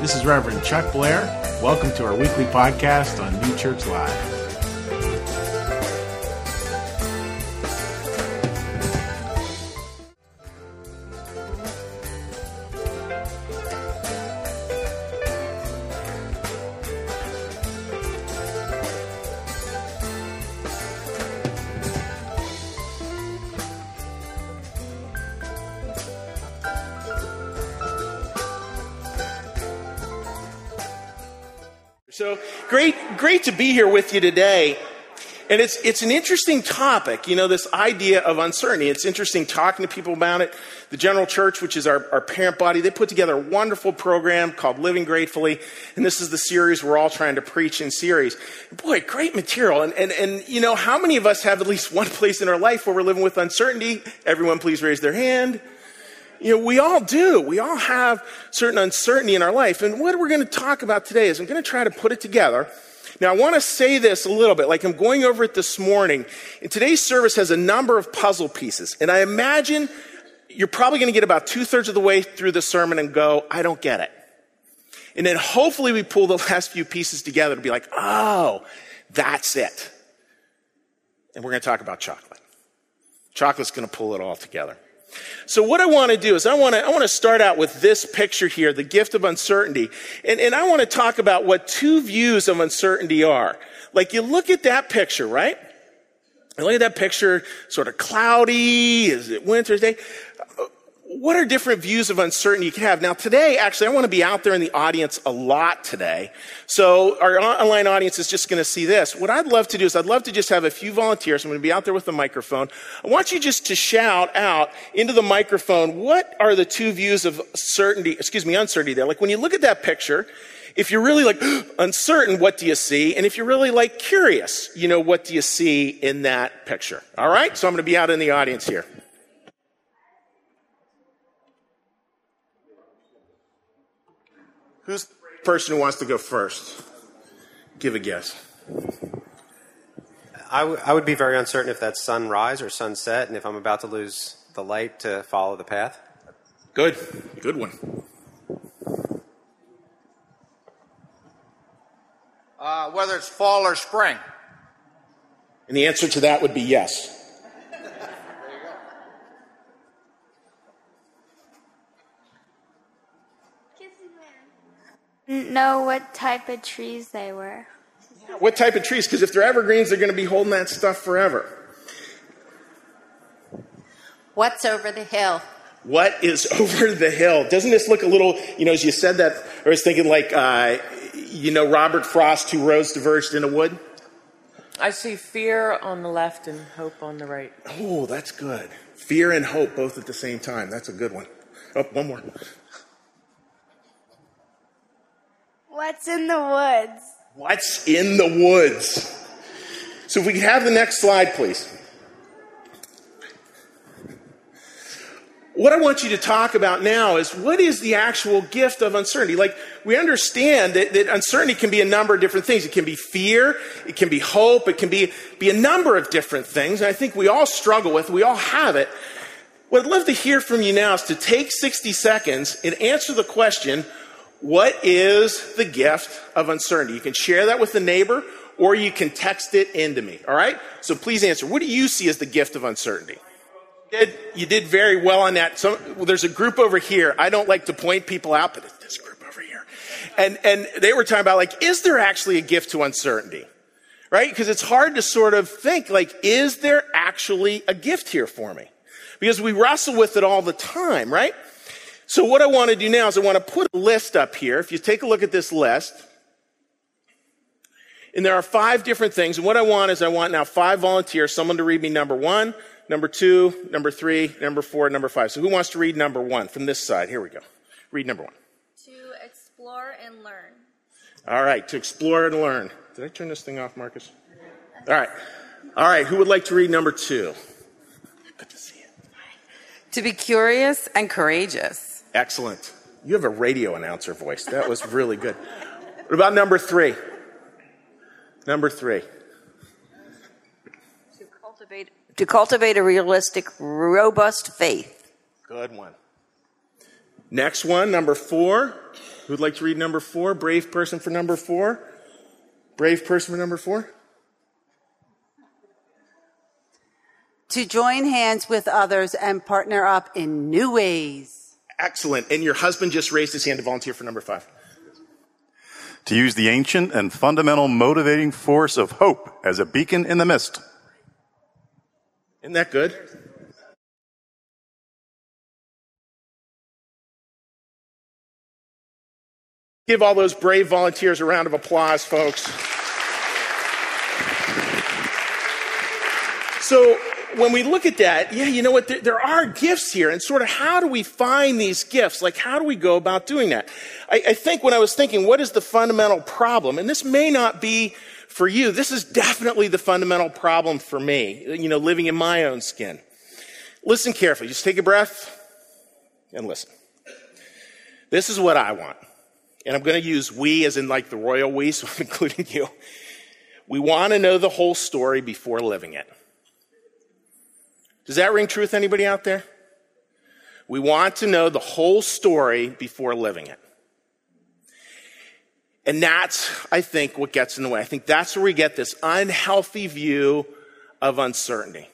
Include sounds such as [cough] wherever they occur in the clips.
This is Reverend Chuck Blair. Welcome to our weekly podcast on New Church Live. To be here with you today. And it's, it's an interesting topic, you know, this idea of uncertainty. It's interesting talking to people about it. The General Church, which is our, our parent body, they put together a wonderful program called Living Gratefully. And this is the series we're all trying to preach in series. Boy, great material. And, and, and, you know, how many of us have at least [laughs] one place in our life where we're living with uncertainty? Everyone please raise their hand. You know, we all do. We all have certain uncertainty in our life. And what we're going to talk about today is I'm going to try to put it together. Now, I want to say this a little bit, like I'm going over it this morning. And today's service has a number of puzzle pieces. And I imagine you're probably going to get about two thirds of the way through the sermon and go, I don't get it. And then hopefully we pull the [laughs] last few pieces together to be like, oh, that's it. And we're going to talk about chocolate. Chocolate's going to pull it all together. So what I want to do is I want to, I want to start out with this picture here, the gift of uncertainty. And, and I want to talk about what two views of uncertainty are. Like you look at that picture, right? And look at that picture, sort of cloudy. Is it winter's day? What are different views of uncertainty you can have? Now, today, actually, I want to be out there in the audience a lot today. So, our online audience is just going to see this. What I'd love to do is, I'd love to just have a few volunteers. I'm going to be out there with the microphone. I want you just to shout out into the microphone, what are the two views of certainty, excuse me, uncertainty there? Like, when you look at that picture, if you're really like [gasps] uncertain, what do you see? And if you're really like curious, you know, what do you see in that picture? All right? So, I'm going to be out in the audience here. Who's the person who wants to go first? Give a guess. I, w- I would be very uncertain if that's sunrise or sunset, and if I'm about to lose the light to follow the path. Good. Good one. Uh, whether it's fall or spring. And the answer to that would be yes. Know what type of trees they were. What type of trees? Because if they're evergreens, they're going to be holding that stuff forever. What's over the hill? What is [laughs] over the hill? Doesn't this look a little, you know, as you said that, I was thinking like, uh, you know, Robert Frost, Two Roads Diverged in a Wood? I see fear on the left and hope on the right. Oh, that's good. Fear and hope both at the same time. That's a good one. Oh, one more. What's in the woods? What's in the woods? So if we could have the next slide, please. What I want you to talk about now is what is the actual gift of uncertainty? Like, we understand that, that, uncertainty can be a number of different things. It can be fear, it can be hope, it can be, be a number of different things. And I think we all struggle with, we all have it. What I'd love to hear from you now is to take 60 seconds and answer the question what is the gift of uncertainty? You can share that with the neighbor or you can text it into me. All right? So please answer. What do you see as the gift of uncertainty? You did, you did very well on that. Well, there's a group over here. I don't like to point people out, but it's this group over here. And, and they were talking about like, is there actually a gift to uncertainty? Right? Because it's hard to sort of think like, is there actually a gift here for me? Because we wrestle with it all the time, right? So what I want to do now is I want to put a list up here. If you take a look at this list, and there are five different things. And what I want is I want now five volunteers, someone to read me number one, number two, number three, number four, number five. So who wants to read number one from this side? Here we go. Read number one. To explore and learn. All right, to explore and learn. Did I turn this thing off, Marcus? All right. All right, who would like to read number two? Good to see you. To be curious and courageous. Excellent. You have a radio announcer voice. That was really good. What about number three? Number three. To cultivate, to cultivate a realistic, robust faith. Good one. Next one, number four. Who'd like to read number four? Brave person for number four? Brave person for number four? To join hands with others and partner up in new ways. Excellent. And your husband just raised his hand to volunteer for number five. To use the ancient and fundamental motivating force of hope as a beacon in the mist. Isn't that good? Give all those brave volunteers a round of applause, folks. So, when we look at that, yeah, you know what? There, there, are gifts here, and sort of how do we find these gifts? Like, how do we go about doing that? I, I think when I was thinking, what is the fundamental problem? And this may not be for you. This is definitely the fundamental problem for me, you know, living in my own skin. Listen carefully. Just take a breath and listen. This is what I want. And I'm going to use we as in like the royal we, [laughs] so I'm including you. We want to know the whole story before living it. Does that ring true with anybody out there? We want to know the whole story before living it. And that's, I think, what gets in the way. I think that's where we get this unhealthy view of uncertainty.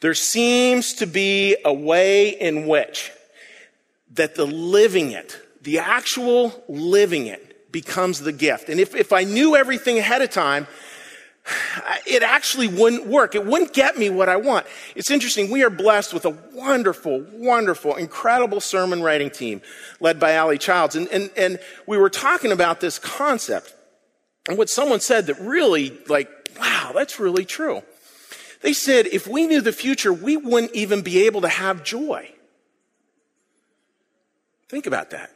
There seems to be a way in which that the living it, the actual living it becomes the gift. And if, if I knew everything ahead of time, [sighs] it actually wouldn't work. It wouldn't get me what I want. It's interesting. We are blessed with a wonderful, wonderful, incredible sermon writing team led by Allie Childs. And, and, and we were talking about this concept and what someone said that really, like, wow, that's really true. They said if we knew the future, we wouldn't even be able to have joy. Think about that.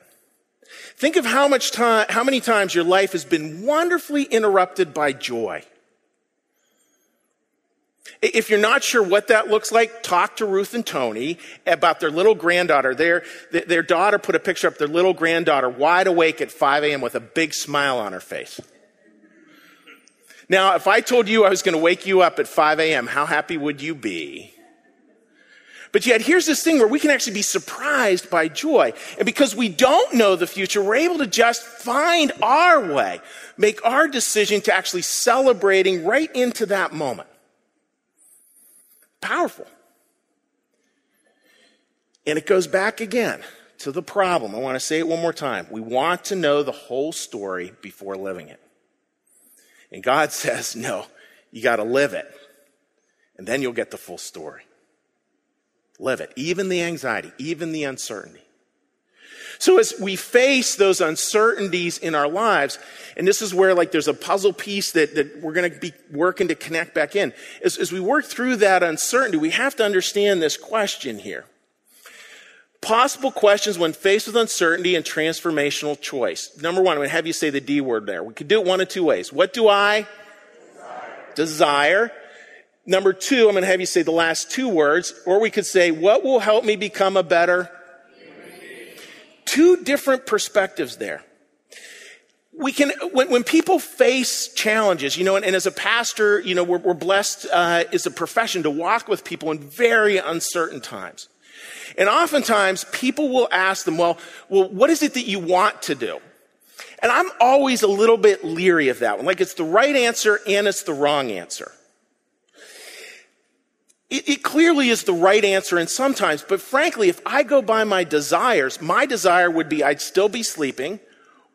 Think of how much time, how many times your life has been wonderfully interrupted by joy. If you're not sure what that looks like, talk to Ruth and Tony about their little granddaughter. Their, their daughter put a picture up their little granddaughter wide awake at 5 a.m. with a big smile on her face. Now, if I told you I was going to wake you up at 5 a.m., how happy would you be? But yet, here's this thing where we can actually be surprised by joy. And because we don't know the future, we're able to just find our way, make our decision to actually celebrating right into that moment. Powerful. And it goes back again to the problem. I want to say it one more time. We want to know the whole story before living it. And God [laughs] says, no, you got to live it. And then you'll get the full story. Live it. Even the anxiety, even the uncertainty. So as we face those uncertainties in our lives, and this is where like there's a puzzle piece that, that we're going to be working to connect back in. As, as we work through that uncertainty, we have to understand this question here. Possible questions when faced with uncertainty and transformational choice. Number one, I'm going to have you say the D word there. We could do it one of two ways. What do I desire? desire? Number two, I'm going to have you say the last two words, or we could say, what will help me become a better? Two different perspectives there. We can, when, when people face challenges, you know, and, and as a pastor, you know, we're, we're blessed uh, as a profession to walk with people in very uncertain times. And oftentimes people will ask them, well, well, what is it that you want to do? And I'm always a little bit leery of that one. Like it's the right answer and it's the wrong answer. It, it, clearly is the right answer and sometimes, but frankly, if I go by my desires, my desire would be I'd still be sleeping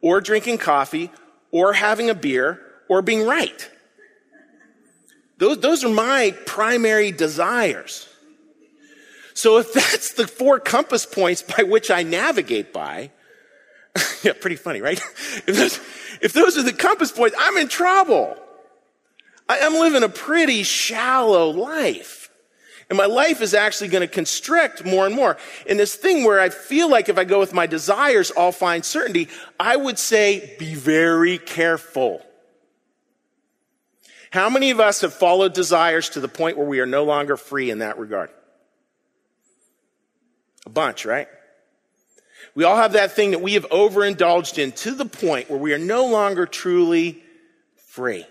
or drinking coffee or having a beer or being right. Those, those are my primary desires. So if [laughs] that's the four compass points by which I navigate by, [laughs] yeah, pretty funny, right? [laughs] If those, if those are the compass points, I'm in trouble. I, I'm living a pretty shallow life. And my life is actually going to constrict more and more. In this thing where I feel like if I go with my desires, I'll find certainty, I would say be very careful. How many of us have followed desires to the point where we are no longer free in that regard? A bunch, right? We all have that thing that we have overindulged in to the point where we are no longer truly free.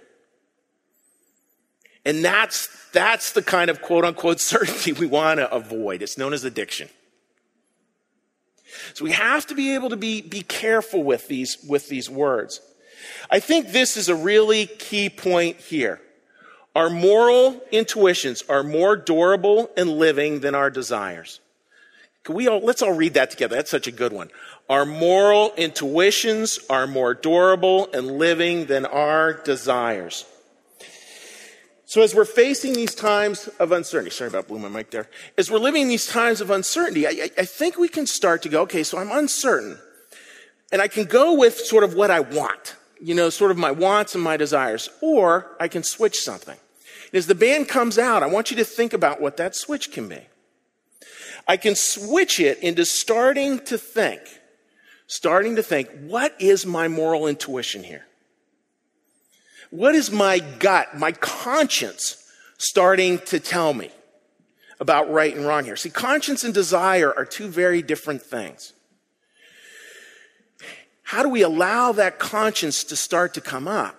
And that's, that's the kind of quote unquote [laughs] certainty we want to avoid. It's known as addiction. So we have to be able to be, be careful with these, with these words. I think this is a really key point here. Our moral intuitions are more durable and living than our desires. Can we all, let's all read that together. That's such a good one. Our moral intuitions are more durable and living than our desires. So as we're facing these times of uncertainty, sorry about blowing my mic there. As we're living these times of uncertainty, I, I think we can start to go, okay, so I'm uncertain. And I can go with sort of what I want, you know, sort of my wants and my desires, or I can switch something. And as the band comes out, I want you to think about what that switch can be. I can switch it into starting to think, starting to think, what is my moral intuition here? What is my gut, my conscience starting to tell me about right and wrong here? See, conscience and desire are two very different things. How do we allow that conscience to start to come up?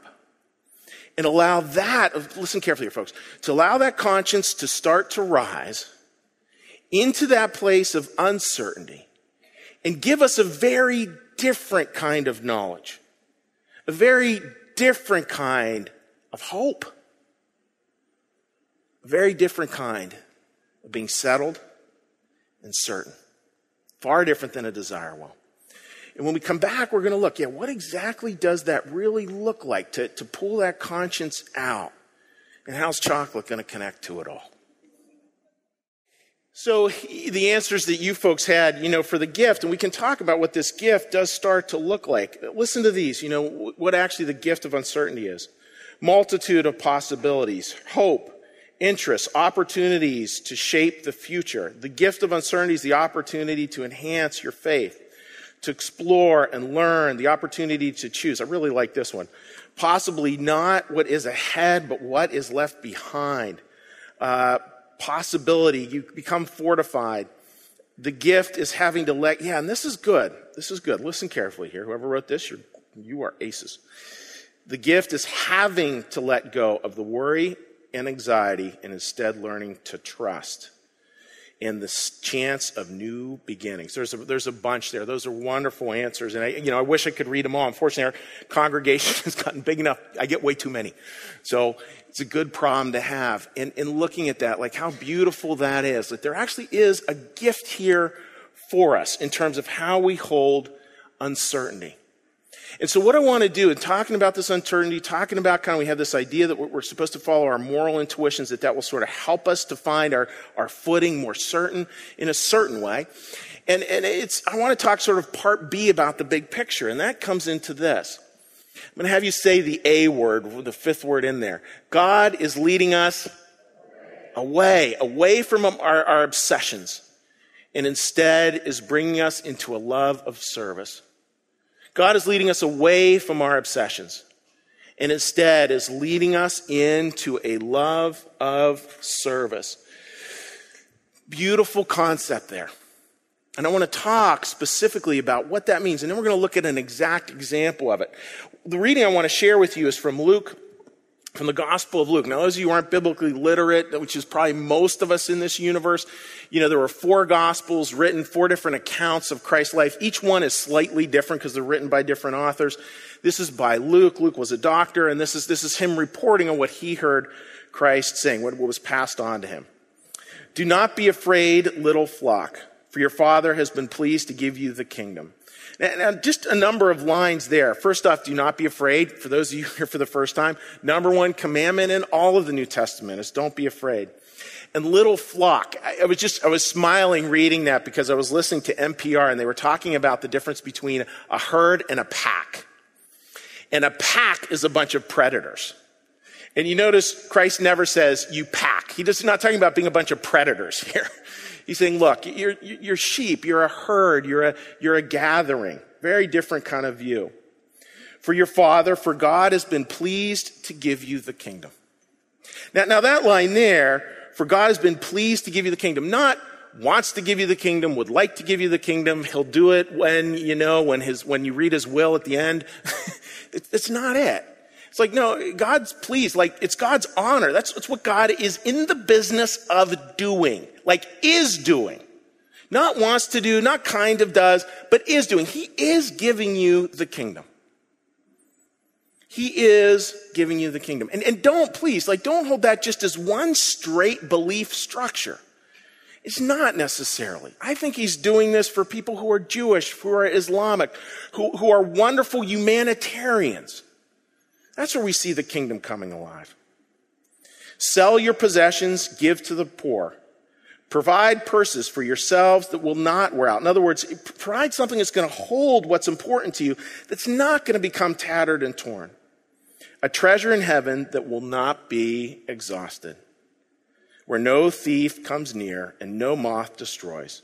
And allow that, listen carefully here, folks, to allow that conscience to start to rise into that place of uncertainty and give us a very different kind of knowledge, a very different kind of hope. A very different kind of being settled and certain. Far different than a desire will. And when we come back, we're going to look, yeah, what exactly does that really look like to, to pull that conscience out? And how's chocolate going to connect to it all? So the answers that you folks had, you know, for the gift, and we can talk about what this gift does start to look like. Listen to these, you know, what actually the gift of uncertainty is. Multitude of possibilities, hope, interests, opportunities to shape the future. The gift of uncertainty is the opportunity to enhance your faith, to explore and learn, the opportunity to choose. I really like this one. Possibly not what is ahead, but what is left behind. Uh, possibility. You become fortified. The gift is having to let, yeah, and this is good. This is good. Listen carefully here. Whoever wrote this, you're, you are aces. The gift is having to let go of the worry and anxiety and instead learning to trust in the chance of new beginnings. There's a, there's a bunch there. Those are wonderful answers. And I, you know, I wish I could read them all. Unfortunately, our [laughs] congregation [laughs] has gotten big enough. I get way too many. So it's a good problem to have. And in looking at that, like how beautiful that is, that there actually is a gift here for us in terms of how we hold uncertainty. And so what I want to do in talking about this uncertainty, talking about kind of we have this idea that we're supposed to follow our moral intuitions, that that will sort of help us to find our, our footing more certain in a certain way. And, and it's, I want to talk sort of part B about the big picture, and that comes into this. I'm going to have you say the A word, the fifth word in there. God is leading us away, away from our, our obsessions, and instead is bringing us into a love of service. God is leading us away from our obsessions and instead is leading us into a love of service. Beautiful concept there. And I want to talk specifically about what that means. And then we're going to look at an exact example of it. The reading I want to share with you is from Luke from the Gospel of Luke. Now, those of you who aren't biblically literate, which is probably most of us in this universe, you know, there were four Gospels written, four different accounts of Christ's life. Each one is slightly different because they're written by different authors. This is by Luke. Luke was a doctor, and this is, this is him reporting on what he heard Christ saying, what, what was passed on to him. Do not be afraid, little flock, for your Father has been pleased to give you the kingdom. Now, just a number of lines there. First off, do not be afraid. For those of you [laughs] here for the first time, number one commandment in all of the New Testament is don't be afraid. And little flock, I was just, I was smiling reading that because I was listening to NPR and they were talking about the difference between a herd and a pack. And a pack is a bunch of predators. And you notice Christ never says you pack. He does not talking about being a bunch of predators [laughs] here. He's saying, look, you're, you're sheep, you're a herd, you're a, you're a gathering. Very different kind of view. For your father, for God has been pleased to give you the kingdom. Now, now that line there, for God has been pleased to give you the kingdom, not wants to give you the kingdom, would like to give you the kingdom. He'll do it when, you know, when his, when you read his will at the end. [laughs] it's not it. It's like, no, God's pleased. Like, it's God's honor. That's, that's what God is in the business of doing. Like, is doing. Not wants to do, not kind of does, but is doing. He is giving you the kingdom. He is giving you the kingdom. And, and don't, please, like, don't hold that just as one straight belief structure. It's not necessarily. I think he's doing this for people who are Jewish, who are Islamic, who, who are wonderful humanitarians. That's where we see the kingdom coming alive. Sell your possessions, give to the poor. Provide purses for yourselves that will not wear out. In other words, provide something that's going to hold what's important to you, that's not going to become tattered and torn. A treasure in heaven that will not be exhausted, where no thief comes near and no moth destroys.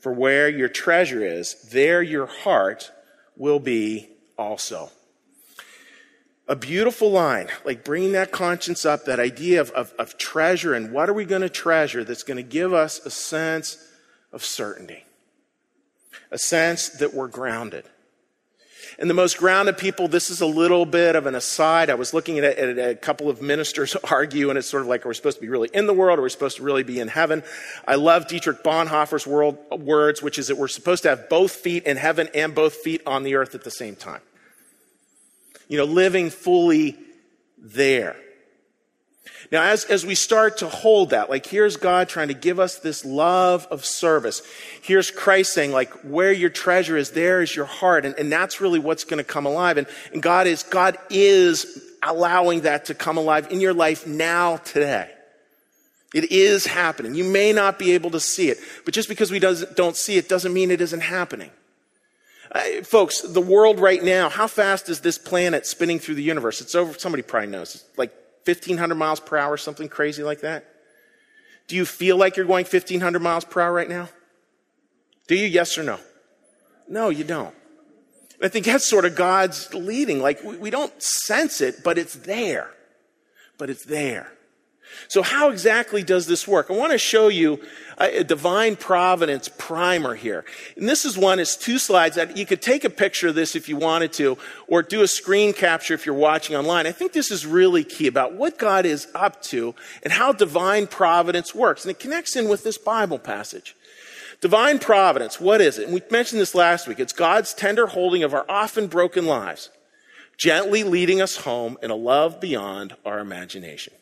For where your treasure is, there your heart will be also a beautiful line, like bringing that conscience up, that idea of, of, of treasure and what are we going to treasure that's going to give us a sense of certainty, a sense that we're grounded. And the most grounded people, this is a little bit of an aside. I was looking at, at a couple of ministers [laughs] argue, and it's sort of like, are we supposed to be really in the world? Or are we supposed to really be in heaven? I love Dietrich Bonhoeffer's world, words, which is that we're supposed to have both feet in heaven and both feet on the earth at the same time you know, living fully there. Now, as, as we start to hold that, like here's God trying to give us this love of service. Here's Christ saying, like, where your treasure is, there is your heart. And, and that's really what's going to come alive. And, and God is, God is allowing that to come alive in your life now, today. It is happening. You may not be able to see it, but just because we does, don't see it doesn't mean it isn't happening. Folks, the world right now, how fast is this planet spinning through the universe? It's over, somebody probably knows, it's like 1500 miles per hour, something crazy like that. Do you feel like you're going 1500 miles per hour right now? Do you? Yes or no? No, you don't. I think that's sort of God's leading. Like, we, we don't sense it, but it's there. But it's there. So, how exactly does this work? I want to show you a, divine providence primer here. And this is one, it's two slides that you could take a picture of this if you wanted to, or do a screen capture if you're watching online. I think this is really key about what God is up to and how divine providence works. And it connects in with this Bible passage. Divine providence, what is it? And we mentioned this last week. It's God's tender holding of our often broken lives, gently leading us home in a love beyond our imagination.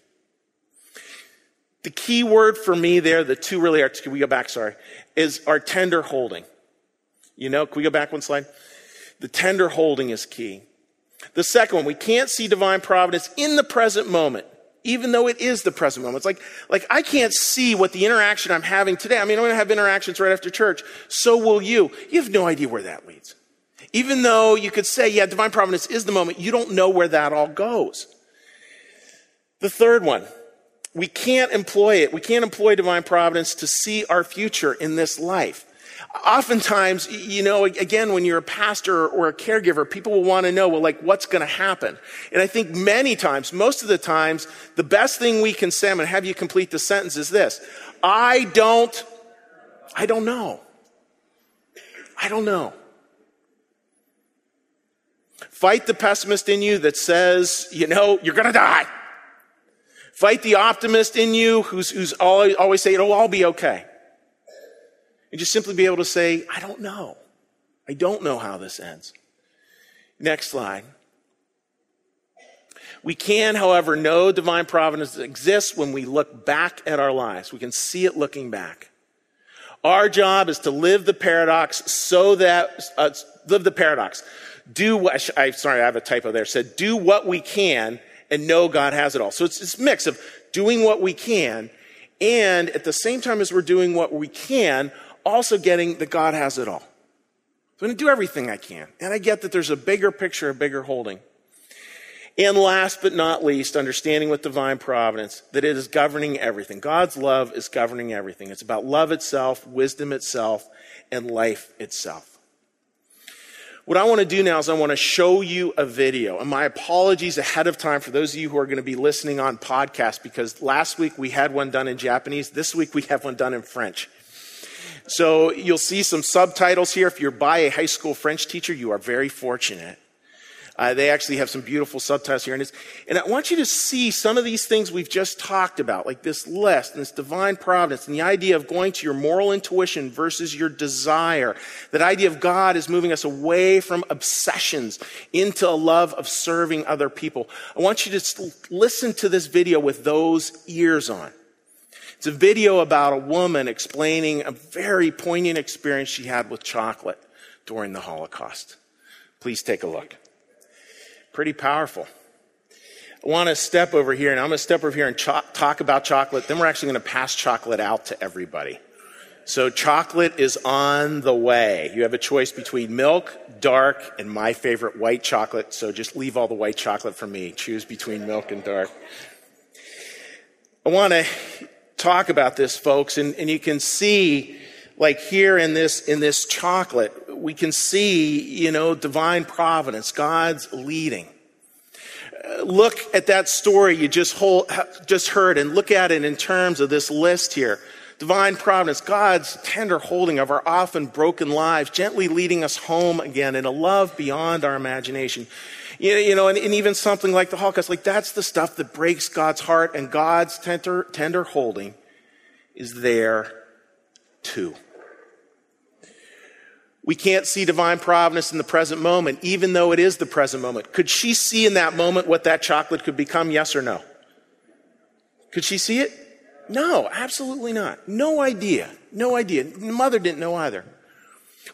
The key word for me there, the two really are, can we go back, sorry, is our tender holding. You know, can we go back one slide? The tender holding is key. The second one, we can't see divine providence in the present moment, even though it is the present moment. It's like, like I can't see what the interaction I'm having today. I mean, I'm going to have interactions right after church. So will you. You have no idea where that leads. Even though you could say, yeah, divine providence is the moment, you don't know where that all goes. The third one, we can't employ it. We can't employ divine providence to see our future in this life. Oftentimes, you know, again, when you're a pastor or a caregiver, people will want to know, well, like, what's going to happen? And I think many times, most of the times, the best thing we can say, I'm going to have you complete the sentence is this. I don't, I don't know. I don't know. Fight the pessimist in you that says, you know, you're going to die. Fight the optimist in you who's, who's always, always say, it'll all be okay. And just simply be able to say, I don't know. I don't know how this ends. Next slide. We can, however, know divine providence exists when we look back at our lives. We can see it looking back. Our job is to live the paradox so that, uh, live the paradox. Do what, I, sorry, I have a typo there. Said, do what we can and know God has it all. So it's this mix of doing what we can and at the same time as we're doing what we can, also getting that God has it all. So I'm going to do everything I can. And I get that there's a bigger picture, a bigger holding. And last but not least, understanding with divine providence that it is governing everything. God's love is governing everything. It's about love itself, wisdom itself, and life itself. What I want to do now is I want to show you a video. And my apologies ahead of time for those of you who are going to be listening on podcast because last week we had one done in Japanese. This week we have one done in French. So you'll see some subtitles here. If you're by a high school French teacher, you are very fortunate. Uh, they actually have some beautiful subtitles here. And, and I want you to see some of these things we've just talked about, like this list and this divine providence and the idea of going to your moral intuition versus your desire. That idea of God is moving us away from obsessions into a love of serving other people. I want you to listen to this video with those ears on. It's a video about a woman explaining a very poignant experience she had with chocolate during the Holocaust. Please take a look. Pretty powerful. I want to step over here, and I'm going to step over here and cho- talk about chocolate. Then we're actually going to pass chocolate out to everybody. So, chocolate is on the way. You have a choice between milk, dark, and my favorite white chocolate. So, just leave all the white chocolate for me. Choose between milk and dark. I want to talk about this, folks, and, and you can see, like here in this, in this chocolate, we can see, you know, divine providence, God's leading. Uh, look at that story you just, hold, just heard and look at it in terms of this list here. Divine providence, God's tender holding of our often broken lives, gently leading us home again in a love beyond our imagination. You, you know, and, and, even something like the Holocaust, like that's the stuff that breaks God's heart, and God's tender, tender holding is there too. We can't see divine providence in the present moment, even though it is the present moment. Could she see in that moment what that chocolate could become? Yes or no? Could she see it? No, absolutely not. No idea. No idea. The mother didn't know either.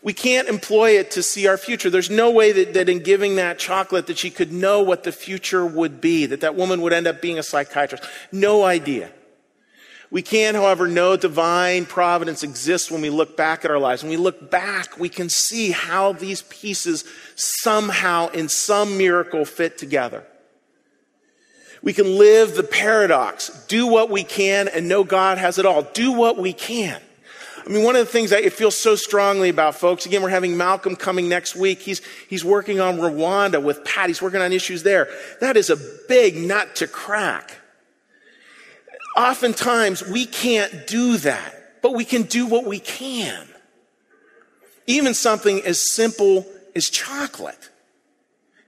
We can't employ it to see our future. There's no way that, that in giving that chocolate that she could know what the future would be, that that woman would end up being a psychiatrist. No idea. We can, however, know divine providence exists when we look back at our lives. When we look back, we can see how these pieces somehow, in some miracle, fit together. We can live the paradox, do what we can and know God has it all. Do what we can. I mean, one of the things I feel so strongly about, folks, again, we're having Malcolm coming next week. He's, he's working on Rwanda with Pat. He's working on issues there. That is a big nut to crack. Oftentimes, we can't do that, but we can do what we can. Even something as simple as chocolate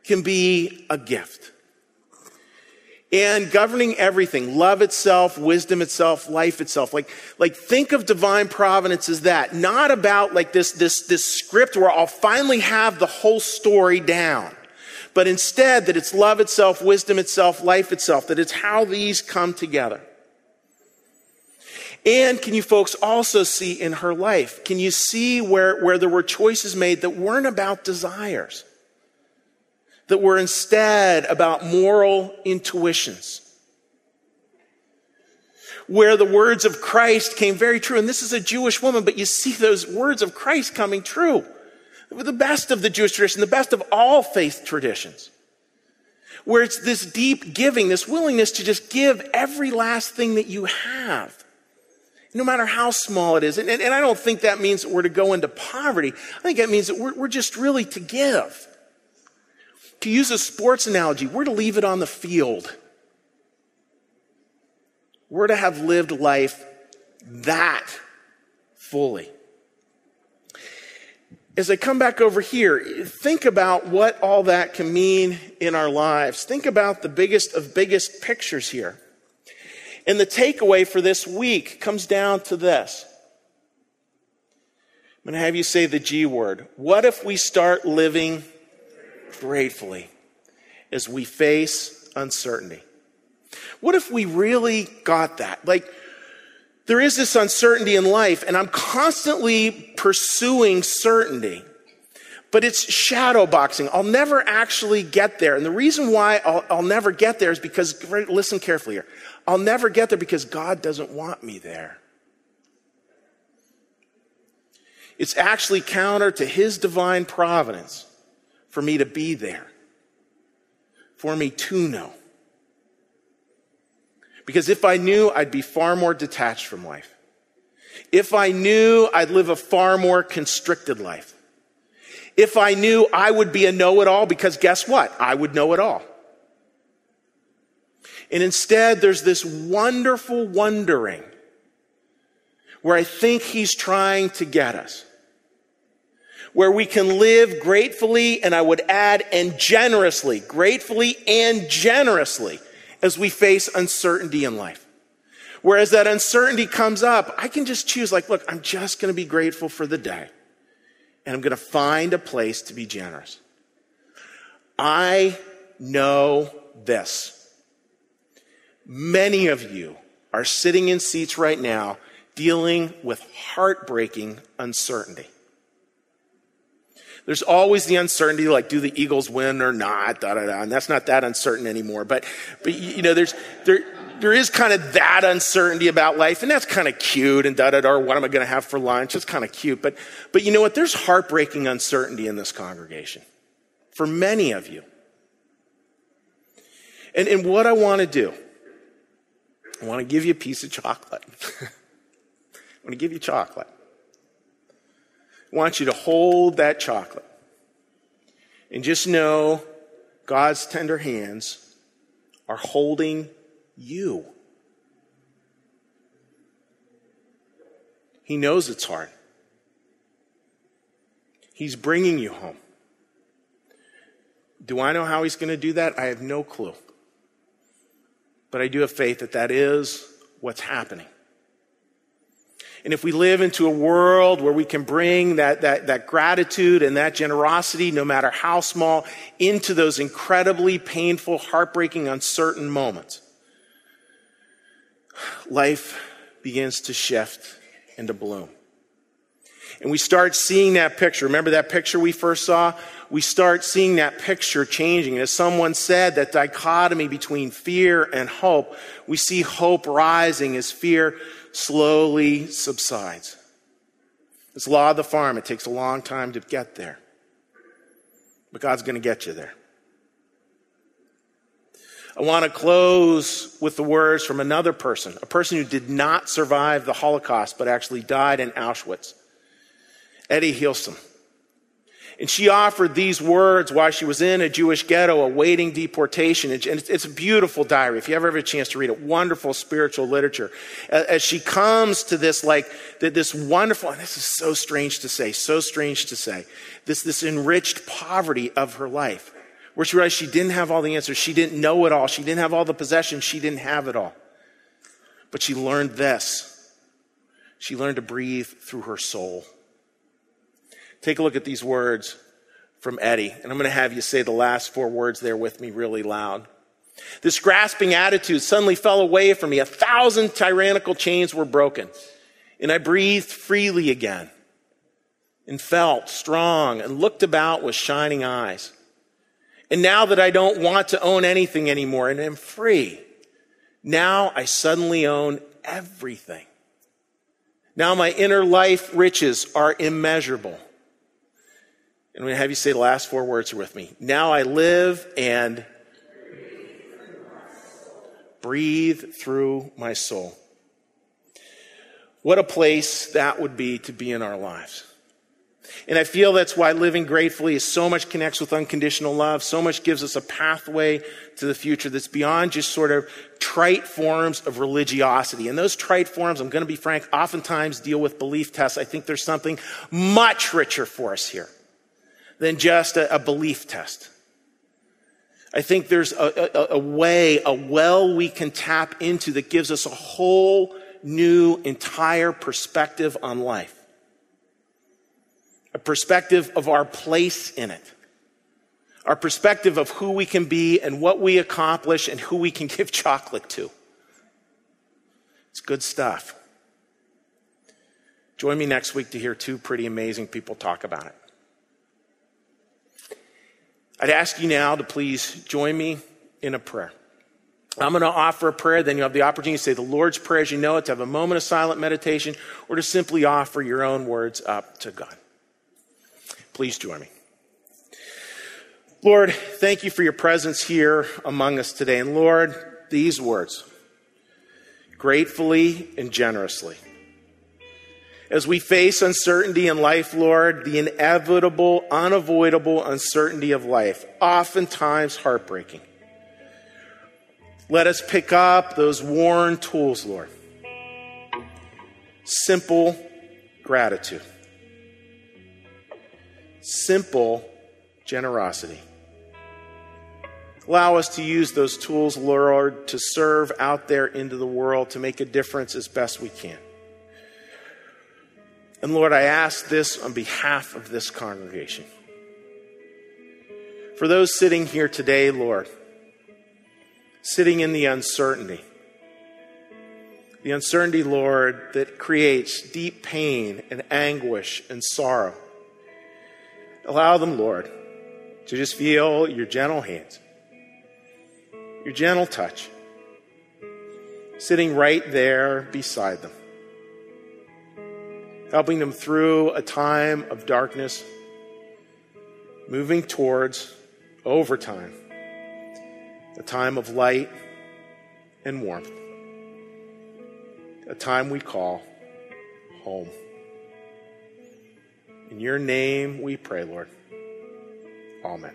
can be a gift. And governing everything, love itself, wisdom itself, life itself. Like, like think of divine providence as that. Not about like this, this, this script where I'll finally have the whole story down. But instead that it's love itself, wisdom itself, life itself, that it's how these come together. And can you folks also see in her life? Can you see where, where there were choices made that weren't about desires? That were instead about moral intuitions? Where the words of Christ came very true. And this is a Jewish woman, but you see those words of Christ coming true. The best of the Jewish tradition, the best of all faith traditions. Where it's this deep giving, this willingness to just give every last thing that you have no matter how small it is. And, and, and, I don't think that means that we're to go into poverty. I think that means that we're, we're just really to give. To use a sports analogy, we're to leave it on the field. We're to have lived life that fully. As I come back over here, think about what all that can mean in our lives. Think about the biggest of biggest pictures here. And the takeaway for this week comes down to this. I'm going to have you say the G word. What if we start living gratefully as we face uncertainty? What if we really got that? Like, there is this uncertainty in life, and I'm constantly pursuing certainty, but it's shadow boxing. I'll never actually get there. And the reason why I'll, I'll never get there is because, listen carefully here. I'll never get there because God doesn't want me there. It's actually counter to His divine providence for me to be there, for me to know. Because if I knew, I'd be far more detached from life. If I knew, I'd live a far more constricted life. If I knew, I would be a know it all because guess what? I would know it all. And instead, there's this wonderful wondering where I think he's trying to get us. where we can live gratefully, and I would add, and generously, gratefully and generously as we face uncertainty in life. Whereas that uncertainty comes up, I can just choose, like, look, I'm just going to be grateful for the day, and I'm going to find a place to be generous. I know this. Many of you are sitting in seats right now dealing with heartbreaking uncertainty. There's always the uncertainty, like, do the Eagles win or not? Da, da, da. And that's not that uncertain anymore. But, but you know, there's, there, there is kind of that uncertainty about life, and that's kind of cute, and da da da, what am I going to have for lunch? It's kind of cute. But, but you know what? There's heartbreaking uncertainty in this congregation for many of you. And, and what I want to do, I want to give you a piece of chocolate. [laughs] I want to give you chocolate. I want you to hold that chocolate and just know God's tender hands are holding you. He knows it's hard. He's bringing you home. Do I know how he's going to do that? I have no clue. But I do have faith that that is what's happening. And if we live into a world where we can bring that, that, that gratitude and that generosity, no matter how small, into those incredibly painful, heartbreaking, uncertain moments, life begins to shift and to bloom. And we start seeing that picture. Remember that picture we first saw? We start seeing that picture changing. And as someone said, that dichotomy between fear and hope, we see hope rising as fear slowly subsides. It's law of the farm. It takes a long time to get there. But God's going to get you there. I want to close with the words from another person, a person who did not survive the Holocaust but actually died in Auschwitz, Etty Hillesum. And she offered these words while she was in a Jewish ghetto awaiting deportation. And it's a beautiful diary. If you ever have a chance to read it, wonderful spiritual literature. As she comes to this, like, this wonderful, and this is so strange to say, so strange to say, this, this enriched poverty of her life, where she realized she didn't have all the answers. She didn't know it all. She didn't have all the possessions. She didn't have it all. But she learned this. She learned to breathe through her soul. Take a look at these words from Etty, and I'm going to have you say the last four words there with me really loud. This grasping attitude suddenly fell away from me. A thousand tyrannical chains were broken, and I breathed freely again and felt strong and looked about with shining eyes. And now that I don't want to own anything anymore and am free, now I suddenly own everything. Now my inner life riches are immeasurable. And I'm going to have you say the last four words with me. Now I live and breathe through my soul. What a place that would be to be in our lives. And I feel that's why living gratefully is so much connects with unconditional love, so much gives us a pathway to the future that's beyond just sort of trite forms of religiosity. And those trite forms, I'm going to be frank, oftentimes deal with belief tests. I think there's something much richer for us here than just a, a belief test. I think there's a, a, a, way, a well we can tap into that gives us a whole new, entire perspective on life. A perspective of our place in it. Our perspective of who we can be and what we accomplish and who we can [laughs] give chocolate to. It's good stuff. Join me next week to hear two pretty amazing people talk about it. I'd ask you now to please join me in a prayer. I'm going to offer a prayer, then you'll have the opportunity to say the Lord's Prayer as you know it, to have a moment of silent meditation, or to simply offer your own words up to God. Please join me. Lord, thank you for your presence here among us today. And Lord, these words gratefully and generously. As we face uncertainty in life, Lord, the inevitable, unavoidable uncertainty of life, oftentimes heartbreaking. Let us pick up those worn tools, Lord. Simple gratitude. simple generosity. Allow us to use those tools, Lord, to serve out there into the world, to make a difference as best we can. And Lord, I ask this on behalf of this congregation. For those sitting here today, Lord, sitting in the uncertainty, the uncertainty, Lord, that creates deep pain and anguish and sorrow. Allow them, Lord, to just feel your gentle hands, your gentle touch, sitting right there beside them, helping them through a time of darkness, moving towards, over time, a time of light and warmth, a time we call home. In your name we pray, Lord. Amen.